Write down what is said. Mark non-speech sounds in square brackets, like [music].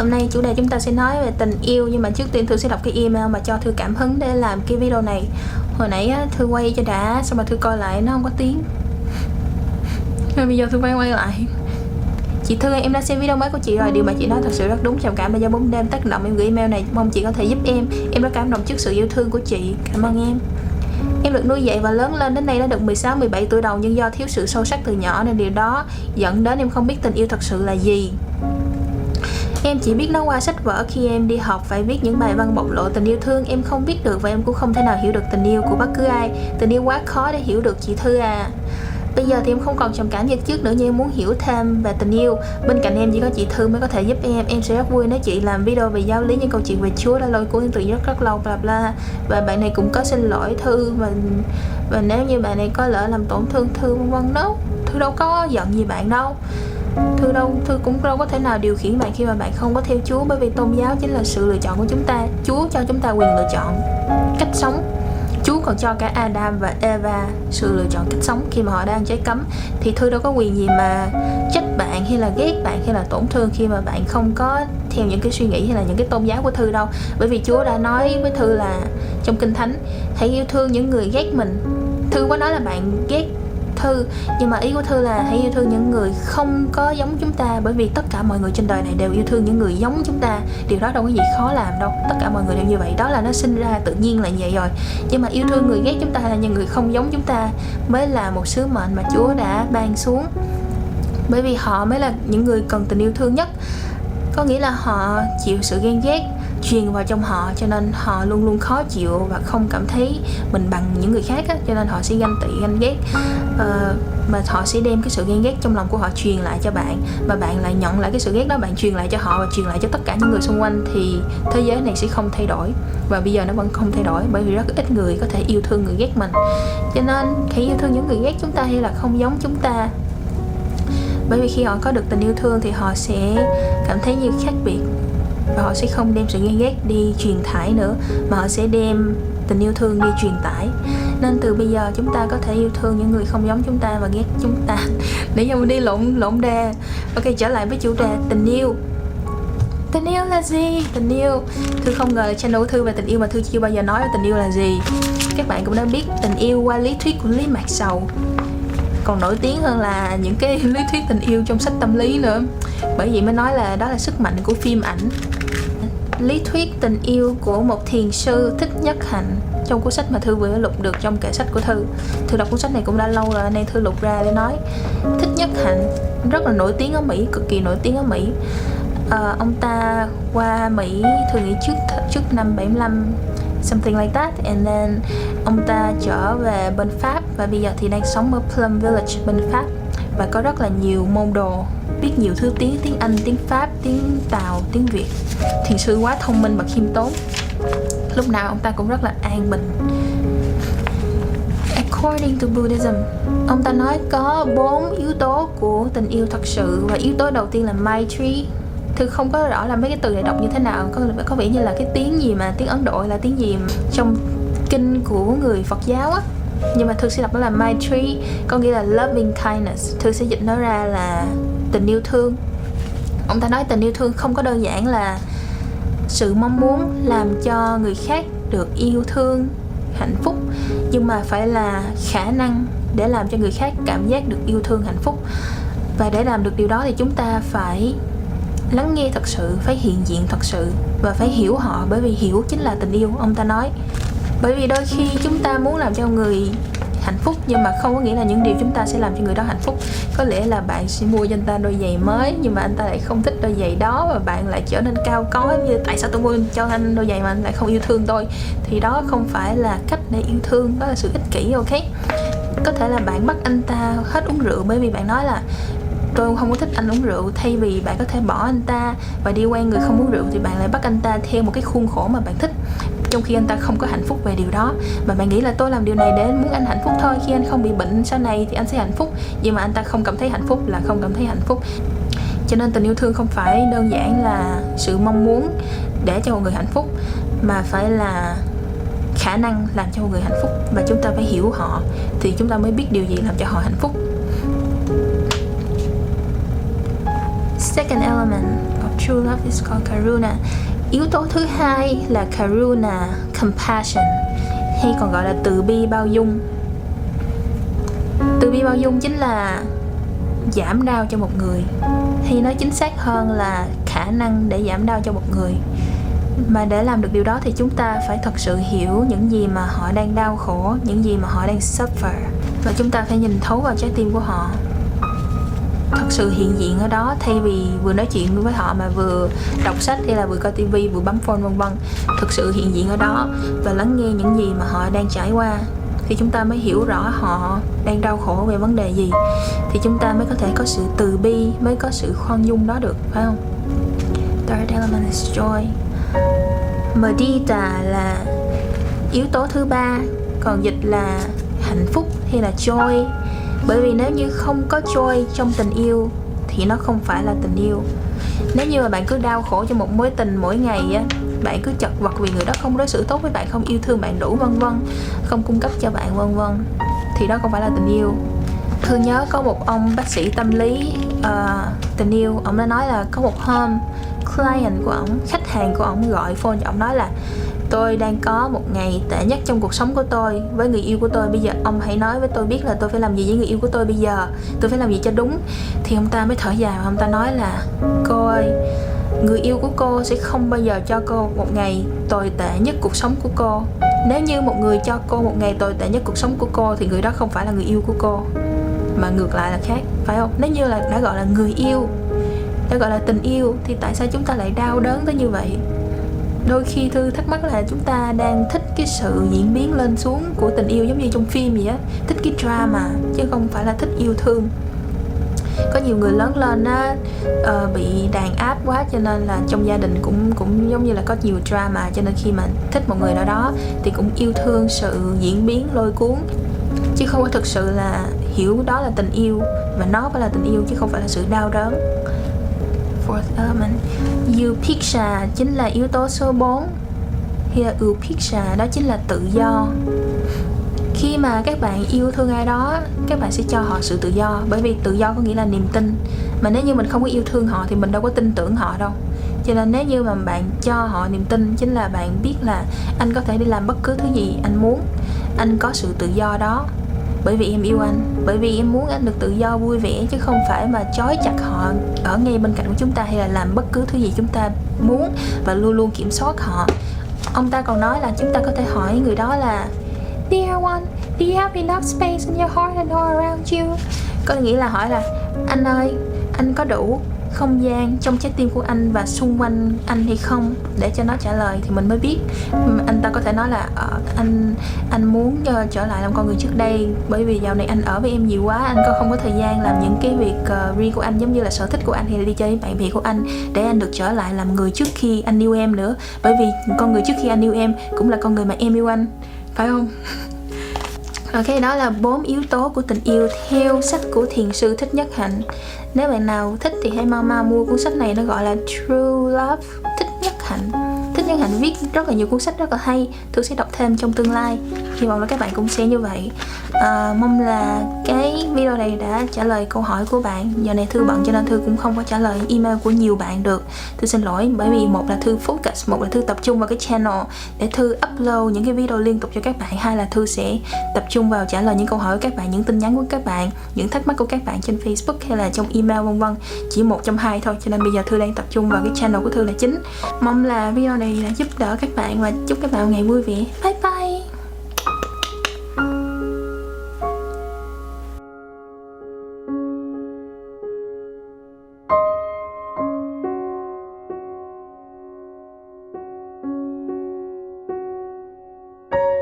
Hôm nay chủ đề chúng ta sẽ nói về tình yêu nhưng mà trước tiên Thư sẽ đọc cái email mà cho Thư cảm hứng để làm cái video này. Hồi nãy Thư quay cho đã xong mà Thư coi lại nó không có tiếng. Rồi bây giờ Thư quay quay lại. Chị Thư em đã xem video mới của chị rồi Điều mà chị nói thật sự rất đúng Trầm cảm là do bóng đêm tác động em gửi email này Mong chị có thể giúp em. Em rất cảm động trước sự yêu thương của chị. Cảm ơn em. Em được nuôi dạy và lớn lên đến nay đã được 16, 17 tuổi đầu nhưng do thiếu sự sâu sắc từ nhỏ nên điều đó dẫn đến em không biết tình yêu thật sự là gì. Em chỉ biết nó qua sách vở khi em đi học, phải viết những bài văn bộc lộ tình yêu thương. Em không biết được và em cũng không thể nào hiểu được tình yêu của bất cứ ai. Tình yêu quá khó để hiểu được, chị Thư à. Bây giờ thì em không còn trầm cảm như trước nữa, nhưng em muốn hiểu thêm về tình yêu. Bên cạnh em chỉ có chị Thư mới có thể giúp em. Em sẽ rất vui nếu chị làm video về giáo lý những câu chuyện về Chúa đã lôi cuốn em từ rất rất lâu, bla bla. Và bạn này cũng có xin lỗi Thư và và nếu như bạn này có lỡ làm tổn thương Thư, vân vân đó Thư đâu có giận gì bạn đâu. Thư đâu, Thư cũng đâu có thể nào điều khiển bạn khi mà bạn không có theo Chúa, bởi vì tôn giáo chính là sự lựa chọn của chúng ta. Chúa cho chúng ta quyền lựa chọn cách sống. Chúa còn cho cả Adam và Eva sự lựa chọn cách sống khi mà họ đang trái cấm. Thì Thư đâu có quyền gì mà trách bạn hay là ghét bạn hay là tổn thương khi mà bạn không có theo những cái suy nghĩ hay là những cái tôn giáo của Thư đâu. Bởi vì Chúa đã nói với Thư là trong Kinh Thánh, hãy yêu thương những người ghét mình. Thư có nói là bạn ghét thư. Nhưng mà ý của thư là hãy yêu thương những người không có giống chúng ta, bởi vì tất cả mọi người trên đời này đều yêu thương những người giống chúng ta. Điều đó đâu có gì khó làm đâu. Tất cả mọi người đều như vậy. Đó là nó sinh ra tự nhiên là như vậy rồi. Nhưng mà yêu thương người ghét chúng ta hay là những người không giống chúng ta mới là một sứ mệnh mà chúa đã ban xuống. Bởi vì họ mới là những người cần tình yêu thương nhất. Có nghĩa là họ chịu sự ghen ghét truyền vào trong họ cho nên họ luôn luôn khó chịu và không cảm thấy mình bằng những người khác á, cho nên họ sẽ ganh tị ganh ghét. Uh, mà họ sẽ đem cái sự ghen ghét trong lòng của họ truyền lại cho bạn và bạn lại nhận lại cái sự ghét đó bạn truyền lại cho họ và truyền lại cho tất cả những người xung quanh thì thế giới này sẽ không thay đổi. Và bây giờ nó vẫn không thay đổi bởi vì rất ít người có thể yêu thương người ghét mình. Cho nên khi yêu thương những người ghét chúng ta hay là không giống chúng ta. Bởi vì khi họ có được tình yêu thương thì họ sẽ cảm thấy như khác biệt và họ sẽ không đem sự ghen ghét đi truyền thải nữa, mà họ sẽ đem tình yêu thương đi truyền tải. Nên từ bây giờ chúng ta có thể yêu thương những người không giống chúng ta và ghét chúng ta. [laughs] Để cho mình đi lộn lộn đề ok, trở lại với chủ đề tình yêu. Tình yêu là gì? Tình yêu. Thư không ngờ channel của thư về tình yêu mà thư chưa bao giờ nói về tình yêu là gì. Các bạn cũng đã biết tình yêu qua lý thuyết của lý mạc sầu. Còn nổi tiếng hơn là những cái [laughs] lý thuyết tình yêu trong sách tâm lý nữa. Bởi vậy mới nói là đó là sức mạnh của phim ảnh lý thuyết tình yêu của một thiền sư thích nhất hạnh trong cuốn sách mà thư vừa lục được trong kệ sách của thư. Thư đọc cuốn sách này cũng đã lâu rồi nên thư lục ra để nói. Thích nhất hạnh rất là nổi tiếng ở mỹ cực kỳ nổi tiếng ở mỹ. À, ông ta qua mỹ thư nghĩ trước trước năm 75 something like that. And then ông ta trở về bên Pháp và bây giờ thì đang sống ở Plum Village bên Pháp và có rất là nhiều môn đồ biết nhiều thứ tiếng tiếng Anh, tiếng Pháp, tiếng Tàu, tiếng Việt. Thiền sư quá thông minh và khiêm tốn. Lúc nào ông ta cũng rất là an bình. According to Buddhism, ông ta nói có bốn yếu tố của tình yêu thật sự. Và yếu tố đầu tiên là Maitri. thì không có rõ là mấy cái từ này đọc như thế nào, có có vẻ như là cái tiếng gì mà tiếng Ấn Độ là tiếng gì trong kinh của người Phật giáo á. Nhưng mà thực sẽ đọc nó là my tree, có nghĩa là loving kindness. thực sẽ dịch nó ra là tình yêu thương. Ông ta nói tình yêu thương không có đơn giản là sự mong muốn làm cho người khác được yêu thương, hạnh phúc, nhưng mà phải là khả năng để làm cho người khác cảm giác được yêu thương, hạnh phúc và để làm được điều đó thì chúng ta phải lắng nghe thật sự, phải hiện diện thật sự và phải hiểu họ, bởi vì hiểu chính là tình yêu, ông ta nói bởi vì đôi khi chúng ta muốn làm cho người hạnh phúc nhưng mà không có nghĩa là những điều chúng ta sẽ làm cho người đó hạnh phúc. Có lẽ là bạn sẽ mua cho anh ta đôi giày mới nhưng mà anh ta lại không thích đôi giày đó và bạn lại trở nên cao có như tại sao tôi mua cho anh đôi giày mà anh lại không yêu thương tôi. Thì đó không phải là cách để yêu thương, đó là sự ích kỷ, ok? Có thể là bạn bắt anh ta hết uống rượu bởi vì bạn nói là tôi không có thích anh uống rượu thay vì bạn có thể bỏ anh ta và đi quen người không uống rượu thì bạn lại bắt anh ta theo một cái khuôn khổ mà bạn thích trong khi anh ta không có hạnh phúc về điều đó. Mà bạn nghĩ là tôi làm điều này để muốn anh hạnh phúc thôi. Khi anh không bị bệnh sau này thì anh sẽ hạnh phúc. Nhưng mà anh ta không cảm thấy hạnh phúc là không cảm thấy hạnh phúc. Cho nên tình yêu thương không phải đơn giản là sự mong muốn để cho một người hạnh phúc, mà phải là khả năng làm cho một người hạnh phúc. Và chúng ta phải hiểu họ thì chúng ta mới biết điều gì làm cho họ hạnh phúc. Second element of true love is called karuna yếu tố thứ hai là karuna, compassion, hay còn gọi là từ bi bao dung. Từ bi bao dung chính là giảm đau cho một người, hay nói chính xác hơn là khả năng để giảm đau cho một người. Mà để làm được điều đó thì chúng ta phải thật sự hiểu những gì mà họ đang đau khổ, những gì mà họ đang suffer. Và chúng ta phải nhìn thấu vào trái tim của họ thật sự hiện diện ở đó. Thay vì vừa nói chuyện với họ mà vừa đọc sách hay là vừa coi tivi, vừa bấm phone, vân vân, thực sự hiện diện ở đó và lắng nghe những gì mà họ đang trải qua, thì chúng ta mới hiểu rõ họ đang đau khổ về vấn đề gì, thì chúng ta mới có thể có sự từ bi, mới có sự khoan dung đó được, phải không? Third element is joy. Medita là yếu tố thứ ba, còn dịch là hạnh phúc hay là joy? Bởi vì nếu như không có joy trong tình yêu thì nó không phải là tình yêu. Nếu như mà bạn cứ đau khổ cho một mối tình mỗi ngày á bạn cứ chật vật vì người đó không đối xử tốt với bạn không yêu thương bạn đủ vân vân không cung cấp cho bạn vân vân thì đó không phải là tình yêu. Thương nhớ có một ông bác sĩ tâm lý uh, tình yêu. Ông đã nói là có một hôm client của ông khách hàng của ông gọi phone cho ông nói là tôi đang có một ngày tệ nhất trong cuộc sống của tôi với người yêu của tôi. Bây giờ ông hãy nói với tôi biết là tôi phải làm gì với người yêu của tôi bây giờ. Tôi phải làm gì cho đúng? Thì ông ta mới thở dài và ông ta nói là, cô ơi, người yêu của cô sẽ không bao giờ cho cô một ngày tồi tệ nhất cuộc sống của cô. Nếu như một người cho cô một ngày tồi tệ nhất cuộc sống của cô thì người đó không phải là người yêu của cô, mà ngược lại là khác, phải không? Nếu như là đã gọi là người yêu, đã gọi là tình yêu thì tại sao chúng ta lại đau đớn tới như vậy? Đôi khi thư thắc mắc là chúng ta đang thích cái sự diễn biến lên xuống của tình yêu giống như trong phim vậy á. Thích cái drama chứ không phải là thích yêu thương. Có nhiều người lớn lên á uh, bị đàn áp quá cho nên là trong gia đình cũng cũng giống như là có nhiều drama cho nên khi mà thích một người nào đó thì cũng yêu thương sự diễn biến lôi cuốn. Chứ không có thực sự là hiểu đó là tình yêu và nó phải là tình yêu chứ không phải là sự đau đớn. Fourth element. Eupixa chính là yếu tố số 4 Here là Eupixa đó chính là tự do. Khi mà các bạn yêu thương ai đó, các bạn sẽ cho họ sự tự do, bởi vì tự do có nghĩa là niềm tin. Mà nếu như mình không có yêu thương họ thì mình đâu có tin tưởng họ đâu. Cho nên nếu như mà bạn cho họ niềm tin, chính là bạn biết là anh có thể đi làm bất cứ thứ gì anh muốn. Anh có sự tự do đó bởi vì em yêu anh bởi vì em muốn anh được tự do vui vẻ chứ không phải mà trói chặt họ ở ngay bên cạnh của chúng ta hay là làm bất cứ thứ gì chúng ta muốn và luôn luôn kiểm soát họ ông ta còn nói là chúng ta có thể hỏi người đó là Dear one, do you have enough space in your heart and all around you? Có nghĩa là hỏi là anh ơi, anh có đủ không gian trong trái tim của anh và xung quanh anh hay không? Để cho nó trả lời thì mình mới biết. Anh ta có thể nói là uh, anh anh muốn uh, trở lại làm con người trước đây. Bởi vì dạo này anh ở với em nhiều quá anh có không có thời gian làm những cái việc uh, riêng của anh giống như là sở thích của anh hay là đi chơi với bạn bè của anh để anh được trở lại làm người trước khi anh yêu em nữa. Bởi vì con người trước khi anh yêu em cũng là con người mà em yêu anh. Phải không? [laughs] Ok, đó là bốn yếu tố của tình yêu theo sách của thiền sư Thích Nhất Hạnh. Nếu bạn nào thích thì hãy mau mau mua cuốn sách này nó gọi là True Love Thích Nhất Hạnh nhân hạnh viết rất là nhiều cuốn sách rất là hay thư sẽ đọc thêm trong tương lai. Hy vọng là các bạn cũng sẽ như vậy. À, mong là cái video này đã trả lời câu hỏi của bạn. Giờ này thư bận cho nên thư cũng không có trả lời email của nhiều bạn được. Thư xin lỗi bởi vì một là thư focus một là thư tập trung vào cái channel để thư upload những cái video liên tục cho các bạn. Hai là thư sẽ tập trung vào trả lời những câu hỏi của các bạn những tin nhắn của các bạn những thắc mắc của các bạn trên facebook hay là trong email vân vân. Chỉ một trong hai thôi cho nên bây giờ thư đang tập trung vào cái channel của thư là chính. Mong là video này giúp đỡ các bạn và chúc các bạn ngày vui vẻ. Bye.